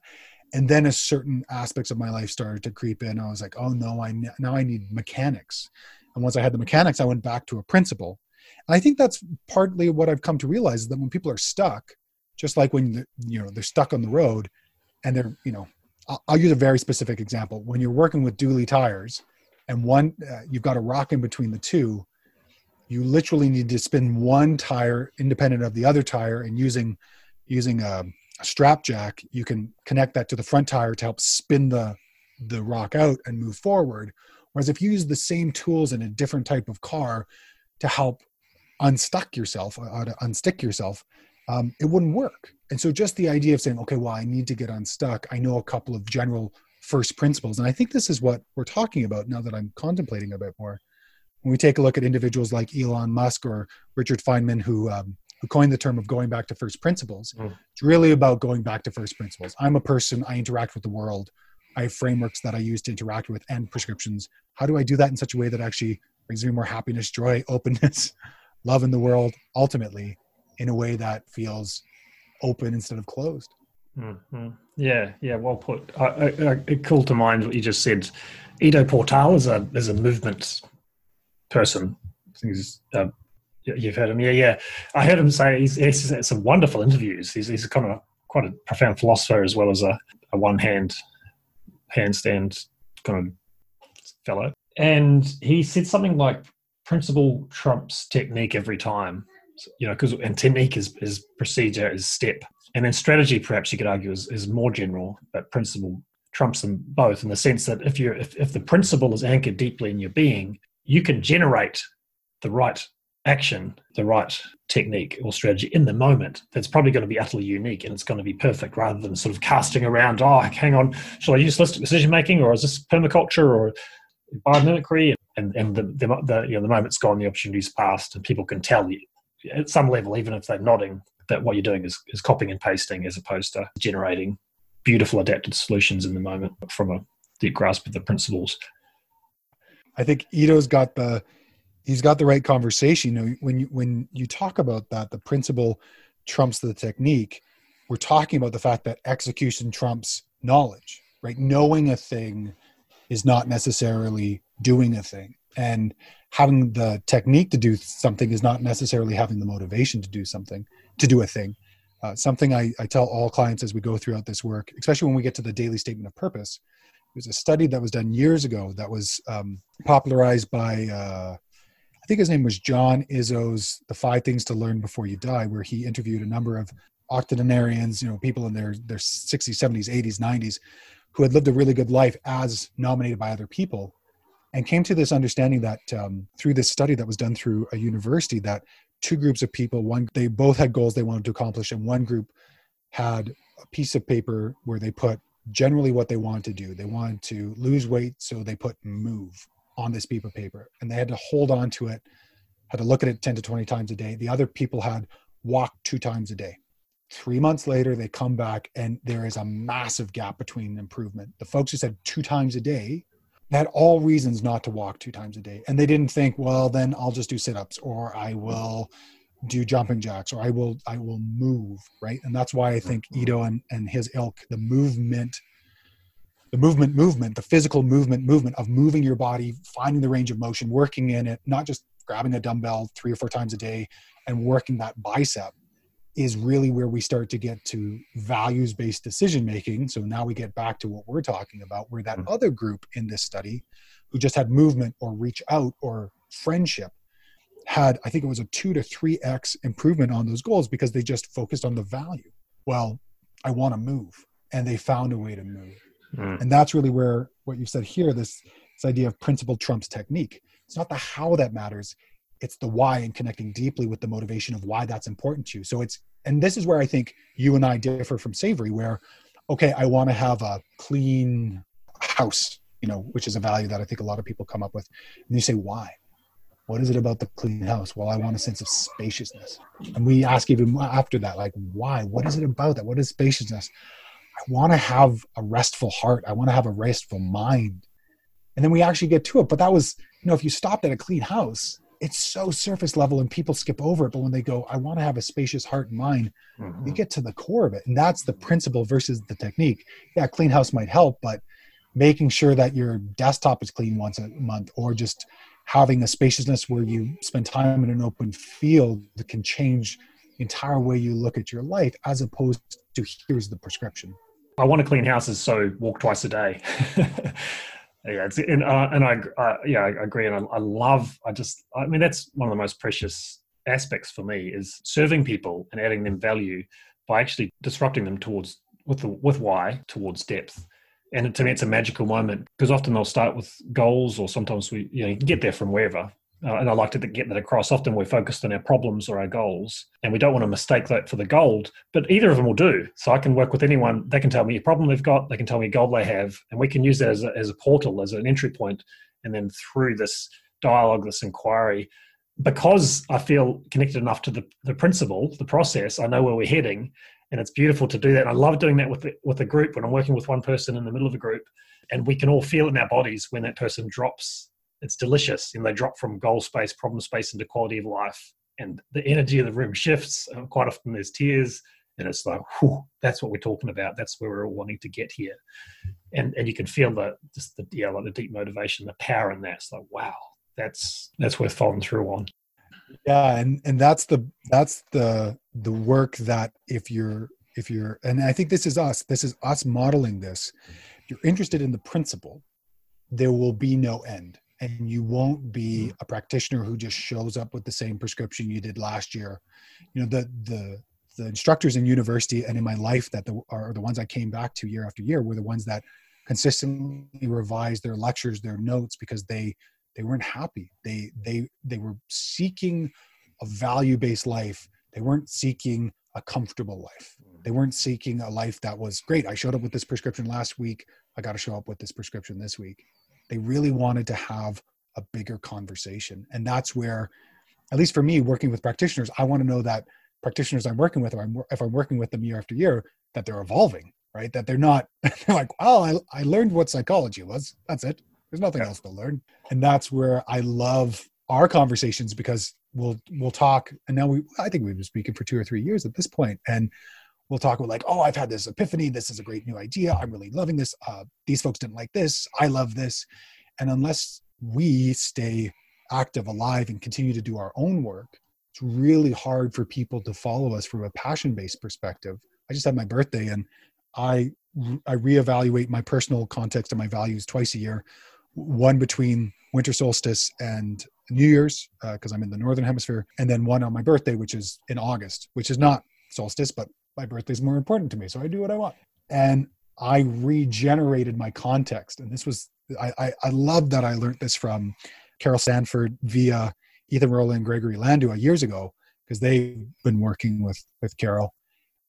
and then as certain aspects of my life started to creep in i was like oh no i now i need mechanics. And once i had the mechanics i went back to a principle and i think that's partly what i've come to realize is that when people are stuck just like when you know they're stuck on the road and they're you know i'll, use a very specific example. When you're working with dually tires and one uh, you've got a rock in between the two you literally need to spin one tire independent of the other tire and using using a, a strap jack you can connect that to the front tire to help spin the the rock out and move forward. Whereas if you use the same tools in a different type of car to help unstuck yourself or uh, to unstick yourself um, it wouldn't work. And so just the idea of saying okay well i need to get unstuck. I know a couple of general first principles. And i think this is what we're talking about now that i'm contemplating a bit more. When we take a look at individuals like Elon Musk or Richard Feynman, who um, who coined the term of going back to first principles, mm. it's really about going back to first principles. I'm a person. I interact with the world. I have frameworks that I use to interact with and prescriptions. How do I do that in such a way that actually brings me more happiness, joy, (laughs) openness, love in the world, ultimately, in a way that feels open instead of closed? Mm-hmm. Yeah, yeah, well put. Uh, uh, it called to mind what you just said. Ido Portal is a is a movement person. I think he's, uh, you've heard him. Yeah, yeah. I heard him say he's, he's had some wonderful interviews. He's, he's kind of quite a profound philosopher as well as a, a one hand handstand kind of fellow. And he said something like principle trumps technique every time. You know, because and technique is, is procedure, is step. And then strategy, perhaps you could argue, is, is more general, but principle trumps them both in the sense that if you're if, if the principle is anchored deeply in your being, you can generate the right action, the right technique or strategy in the moment that's probably going to be utterly unique and it's going to be perfect rather than sort of casting around, oh, hang on, shall I use holistic decision making or is this permaculture or biomimicry? And, and the, the, the, you know, the moment's gone, the opportunity's passed, and people can tell you at some level, even if they're nodding, that what you're doing is, is copying and pasting as opposed to generating beautiful adapted solutions in the moment from a deep grasp of the principles. I think Ido's got the he's got the right conversation. You know, when you when you talk about that, the principle trumps the technique. We're talking about the fact that execution trumps knowledge, right? Knowing a thing is not necessarily doing a thing, and having the technique to do something is not necessarily having the motivation to do something to do a thing. Uh, something I, I tell all clients as we go throughout this work, especially when we get to the daily statement of purpose, was a study that was done years ago that was um, popularized by uh, think his name was John Izzo's "The Five Things to Learn Before You Die," where he interviewed a number of octogenarians, you know, people in their their 60s, 70s, 80s, 90s, who had lived a really good life as nominated by other people, and came to this understanding that um, through this study that was done through a university, that two groups of people, one they both had goals they wanted to accomplish, and one group had a piece of paper where they put generally what they wanted to do. They wanted to lose weight, so they put move on this piece of paper and they had to hold on to it, had to look at it 10 to 20 times a day. The other people had walked two times a day. Three months later, they come back and there is a massive gap between improvement. The folks who said two times a day had all reasons not to walk two times a day. And they didn't think, well, then I'll just do sit ups or I will do jumping jacks or I will I will move right and that's why I think mm-hmm. And, and his ilk the movement the movement movement the physical movement movement of moving your body finding the range of motion working in it not just grabbing a dumbbell three or four times a day and working that bicep is really where we start to get to values based decision making so now we get back to what we're talking about where that mm-hmm. other group in this study who just had movement or reach out or friendship had i think it was a 2 to 3x improvement on those goals because they just focused on the value. Well i want to move and they found a way to move mm. and that's really where what you said here this this idea of principle trumps technique it's not the how that matters it's the why and connecting deeply with the motivation of why that's important to you so it's and this is where i think you and i differ from savory where okay i want to have a clean house you know which is a value that i think a lot of people come up with and you say why what is it about the clean house? Well, I want a sense of spaciousness. And we ask even after that, like, why? What is it about that? What is spaciousness? I want to have a restful heart. I want to have a restful mind. And then we actually get to it. But that was, you know, if you stopped at a clean house, it's so surface level and people skip over it but when they go i want to have a spacious heart and mind Mhm. you get to the core of it and that's the principle versus the technique yeah clean house might help but making sure that your desktop is clean once a month or just having a spaciousness where you spend time in an open field that can change the entire way you look at your life as opposed to here's the prescription I want to clean houses, so walk twice a day. (laughs) yeah, it's, and uh, and I uh, yeah I agree, and I, I love. I just I mean that's one of the most precious aspects for me is serving people and adding them value by actually disrupting them towards with the with why towards depth. And to me, it's a magical moment because often they'll start with goals, or sometimes we you know you can get there from wherever. Uh, and I like to get that across. Often we're focused on our problems or our goals, and we don't want to mistake that for the gold. But either of them will do. So I can work with anyone. They can tell me a problem they've got. They can tell me a goal they have, and we can use that as a, as a portal, as an entry point. and then through this dialogue, this inquiry, because I feel connected enough to the the principle, the process. I know where we're heading, and it's beautiful to do that. And I love doing that with the, with a group when I'm working with one person in the middle of a group, and we can all feel in our bodies when that person drops it's delicious. And they drop from goal space problem space into quality of life and the energy of the room shifts and quite often there's tears and it's like whew, that's what we're talking about. That's where we're all wanting to get here. And and you can feel the just the yeah like the deep motivation the power in that. It's like wow that's that's worth following through on. Yeah and and that's the that's the the work that if you're if you're and i think this is us this is us modeling this. If you're interested in the principle there will be no end and you won't be mm-hmm. a practitioner who just shows up with the same prescription you did last year. You know the the the instructors in university and in my life that the, are the ones i came back to year after year were the ones that consistently revised their lectures their notes because they they weren't happy. They they they were seeking a value-based life. They weren't seeking a comfortable life. Mm-hmm. They weren't seeking a life that was great i showed up with this prescription last week. I got to show up with this prescription this week they really wanted to have a bigger conversation. And that's where at least for me working with practitioners i want to know that practitioners i'm working with if i'm, if I'm working with them year after year that they're evolving right? That they're not (laughs) they're like well, I, I learned what psychology was that's it. There's nothing Yeah. else to learn. And that's where i love our conversations because we'll we'll talk and now we i think we've been speaking for two or three years at this point and we'll talk about like oh i've had this epiphany. This is a great new idea. I'm really loving this. Uh, these folks didn't like this. I love this. And unless we stay active alive and continue to do our own work it's really hard for people to follow us from a passion based perspective. I just had my birthday and i i reevaluate my personal context and my values twice a year. One between winter solstice and new year's because i'm in the northern hemisphere and then one on my birthday which is in august which is not solstice but my birthday's more important to me so i do what i want. And i regenerated my context and this was i i, I love that i learned this from carol sanford via ethan Roland and gregory landua years ago because they've been working with with carol.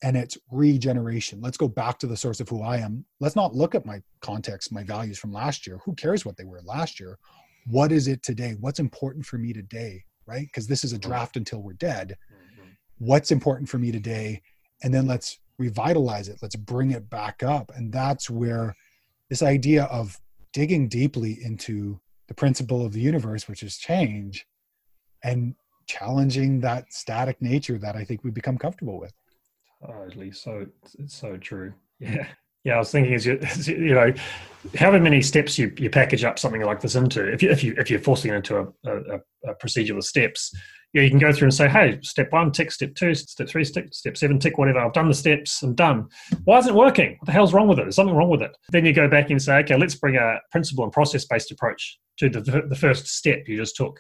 And it's regeneration. Let's go back to the source of who i am. Let's not look at my context my values from last year. Who cares what they were last year? What is it today? What's important for me today right? Because this is a mm-hmm. draft until we're dead. Mm-hmm. What's important for me today and then let's revitalize it let's bring it back up and that's where this idea of digging deeply into the principle of the universe which is change and challenging that static nature that i think we become comfortable with Totally. So it's so true. (laughs) Yeah. Yeah, I was thinking is you, (laughs) you you know, however many steps you, you package up something like this into, if you if you if you're forcing it into a, a, a procedure with steps, yeah, you can go through and say, hey, step one, tick, step two, step three, tick, step seven, tick, whatever. I've done the steps, I'm done. Why isn't it working? What the hell's wrong with it? There's something wrong with it. Then you go back and say, okay, let's bring a principle and process based approach to the the first step you just took.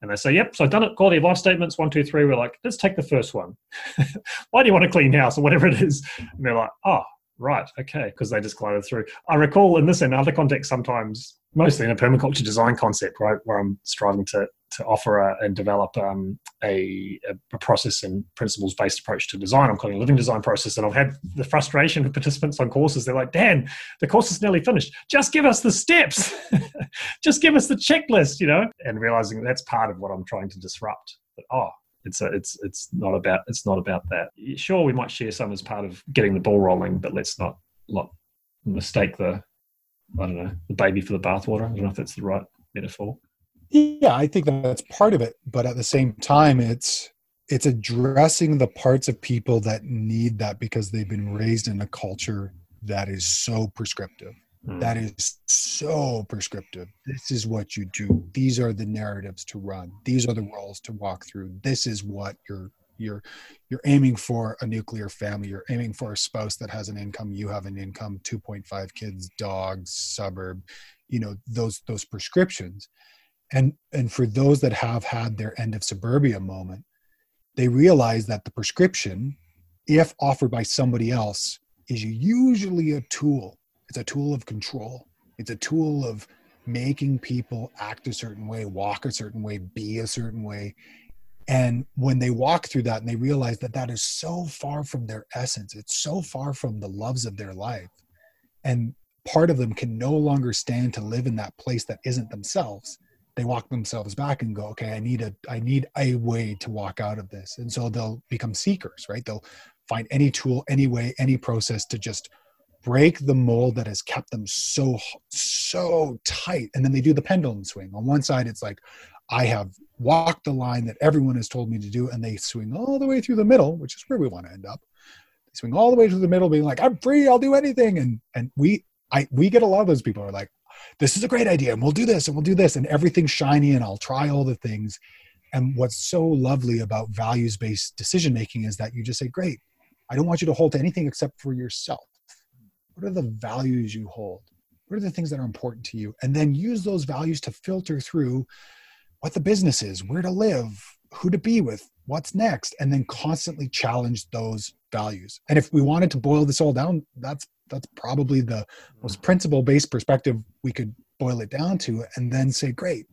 And they say, yep, so I've done it. Quality of life statements, one, two, three. We're like, let's take the first one. (laughs) Why do you want a clean house or whatever it is? And they're like, oh, right, okay, because they just glided through. I recall in this and other contexts sometimes, mostly in a permaculture design concept, right, where I'm striving to to offer a, and develop um, a, a process and principles based approach to design. I'm calling it a living design process, and I've had the frustration of participants on courses. They're like, "Dan, the course is nearly finished. Just give us the steps. (laughs) Just give us the checklist," you know. And realizing that's part of what I'm trying to disrupt. But oh, it's a, it's it's not about it's not about that. Sure, we might share some as part of getting the ball rolling, but let's not not mistake the I don't know the baby for the bathwater. I don't know if that's the right metaphor. Yeah, I think that's part of it, but at the same time, it's it's addressing the parts of people that need that because they've been raised in a culture that is so prescriptive mm. that is so prescriptive. This is what you do. These are the narratives to run. These are the roles to walk through. This is what you're you're you're aiming for a nuclear family. You're aiming for a spouse that has an income. You have an income. 2.5 kids dogs suburb you know those those prescriptions. And and for those that have had their end of suburbia moment they realize that the prescription if offered by somebody else is usually a tool it's a tool of control. It's a tool of making people act a certain way walk a certain way be a certain way. And when they walk through that and they realize that that is so far from their essence it's so far from the loves of their life and part of them can no longer stand to live in that place that isn't themselves they walk themselves back and go okay i need a i need a way to walk out of this. And so they'll become seekers right? They'll find any tool any way any process to just break the mold that has kept them so so tight and then they do the pendulum swing. On one side it's like i have walked the line that everyone has told me to do and they swing all the way through the middle which is where we want to end up. They swing all the way through the middle being like i'm free i'll do anything and and we i we get a lot of those people are like this is a great idea and we'll do this and we'll do this and everything's shiny and i'll try all the things. And what's so lovely about values based decision making is that you just say great I don't want you to hold to anything except for yourself. What are the values you hold? What are the things that are important to you? And then use those values to filter through what the business is, where to live, who to be with, what's next, and then constantly challenge those values. And if we wanted to boil this all down, that's that's probably the most mm-hmm. principle based perspective we could boil it down to and then say great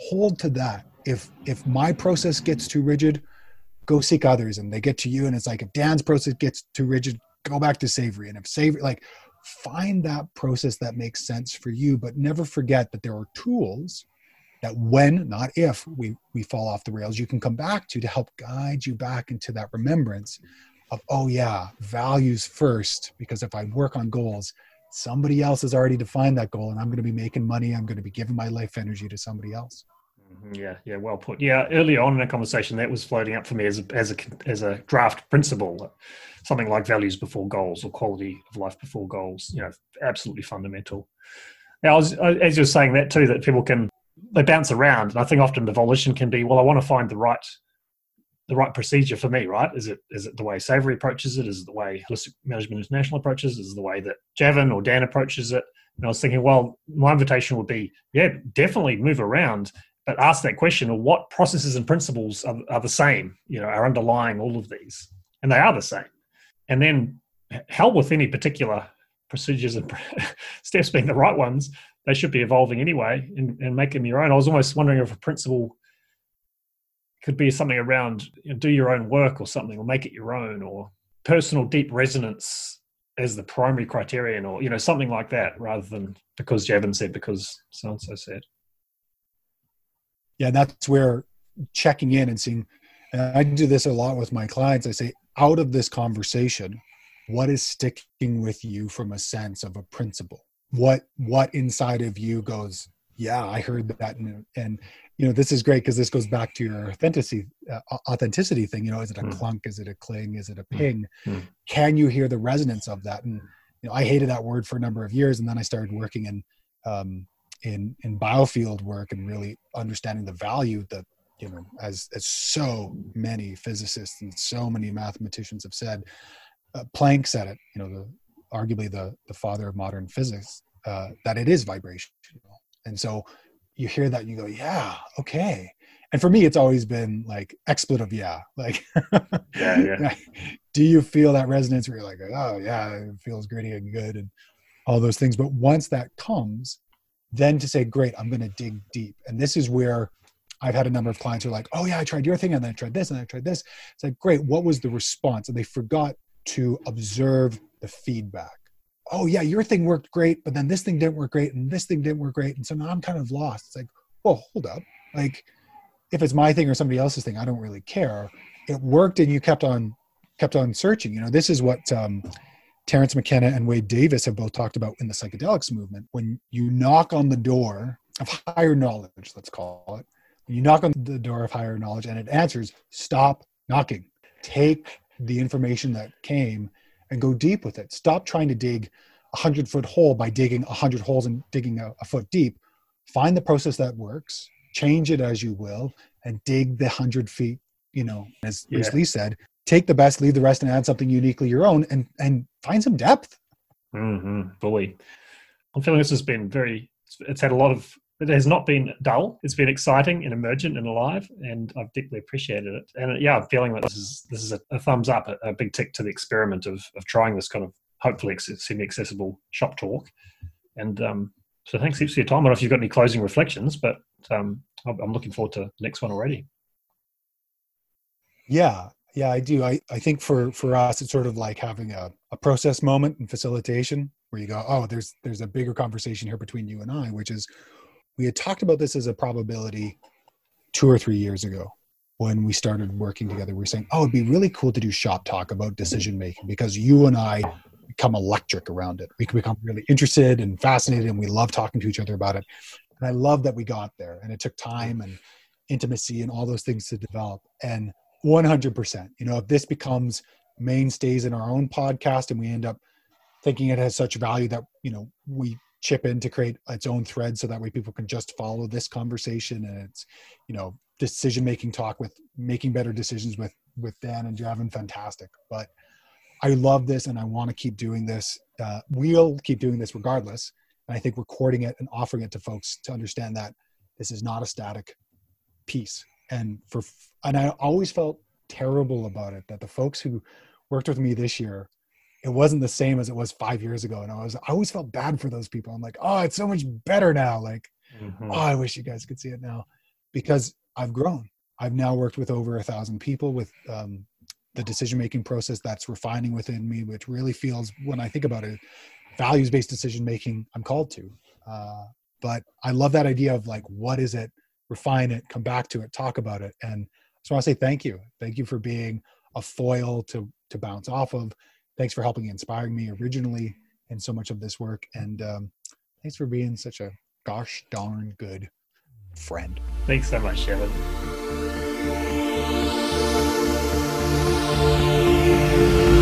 hold to that if if my process gets too rigid go seek others and they get to you and it's like if dan's process gets too rigid go back to savory and if savory like find that process that makes sense for you but never forget that there are tools that when not if we we fall off the rails you can come back to to help guide you back into that remembrance of oh yeah values first because if i work on goals somebody else has already defined that goal and i'm going to be making money i'm going to be giving my life energy to somebody else. Yeah, yeah, well put. Yeah, earlier on in a conversation, that was floating up for me as a, as a as a draft principle, something like values before goals or quality of life before goals. You know, absolutely fundamental. Now, I was, as you're saying that too, that people can they bounce around, and I think often the volition can be, well, I want to find the right the right procedure for me, right? Is it is it the way Savory approaches it? Is it the way Holistic Management International approaches? It? Is it the way that Javan or Dan approaches it? And I was thinking, well, my invitation would be, yeah, definitely move around but ask that question of what processes and principles are, are the same, you know, are underlying all of these, and they are the same. And then hell with any particular procedures and (laughs) steps being the right ones, they should be evolving anyway and, and make them your own. I was almost wondering if a principle could be something around you know, do your own work or something, or make it your own, or personal deep resonance as the primary criterion, or you know something like that, rather than because Javan said because so and so said yeah that's where checking in and seeing and i do this a lot with my clients i say out of this conversation what is sticking with you from a sense of a principle what what inside of you goes yeah i heard that and, and you know this is great because this goes back to your authenticity uh, authenticity thing you know is it a mm. clunk is it a cling is it a hmm. ping mm. can you hear the resonance of that and you know i hated that word for a number of years and then i started working in um, in in biofield work and really understanding the value that you know as as so many physicists and so many mathematicians have said uh, planck said it you know the arguably the the father of modern physics uh, that it is vibrational. And so you hear that and you go yeah okay. And for me it's always been like expletive yeah like yeah, (laughs) yeah. do you feel that resonance where you're like oh yeah it feels gritty and good and all those things? But once that comes then to say, great, I'm going to dig deep. And this is where I've had a number of clients who are like, oh, yeah, I tried your thing and then I tried this and I tried this. It's like, great, what was the response? And they forgot to observe the feedback. Oh, yeah, your thing worked great, but then this thing didn't work great and this thing didn't work great. And so now I'm kind of lost. It's like, well, hold up. Like, if it's my thing or somebody else's thing, I don't really care. It worked and you kept on kept on searching. You know, this is what um, Terence McKenna and Wade Davis have both talked about in the psychedelics movement. When you knock on the door of higher knowledge, let's call it. When you knock on the door of higher knowledge and it answers, stop knocking. Take the information that came and go deep with it. Stop trying to dig a hundred foot hole by digging a hundred holes and digging a, a foot deep. Find the process that works, change it as you will, and dig the hundred feet. You know, as Yeah. Bruce Lee said, take the best, leave the rest, and add something uniquely your own, and and find some depth. Mm-hmm. Fully. I'm feeling this has been very. It's had a lot of. It has not been dull. It's been exciting and emergent and alive, and I've deeply appreciated it. And yeah, I'm feeling that this is this is a, a thumbs up, a, a big tick to the experiment of of trying this kind of hopefully semi-accessible shop talk. And um, so thanks heaps for your time. I don't know if you've got any closing reflections, but um, I'm I'm looking forward to the next one already. Yeah, yeah, I do. I, I think for for us, it's sort of like having a, a process moment and facilitation where you go, oh, there's there's a bigger conversation here between you and I, which is we had talked about this as a probability two or three years ago when we started working together. We were saying, oh, it'd be really cool to do shop talk about decision making because you and I become electric around it. We can become really interested and fascinated, and we love talking to each other about it. And I love that we got there, and it took time and intimacy and all those things to develop. And 100%, you know, if this becomes mainstays in our own podcast and we end up thinking it has such value that, you know, we chip in to create its own thread so that way people can just follow this conversation and it's, you know, decision making talk with making better decisions with with Dan and Javan, fantastic. But I love this and I want to keep doing this. Uh, we'll keep doing this regardless. And I think recording it and offering it to folks to understand that this is not a static piece. And for and I always felt terrible about it that the folks who worked with me this year, it wasn't the same as it was five years ago. And I was I always felt bad for those people. I'm like, oh, it's so much better now. Like, Mhm. oh, I wish you guys could see it now. Because I've grown. I've now worked with over a thousand people with um, the decision making process that's refining within me, which really feels, when I think about it, values based decision making I'm called to. Uh, but I love that idea of like, what is it? refine it, come back to it, talk about it. And so I want to say thank you. Thank you for being a foil to to bounce off of. Thanks for helping inspiring me originally in so much of this work. And um, thanks for being such a gosh darn good friend. Thanks so much, Sharon. Thank you.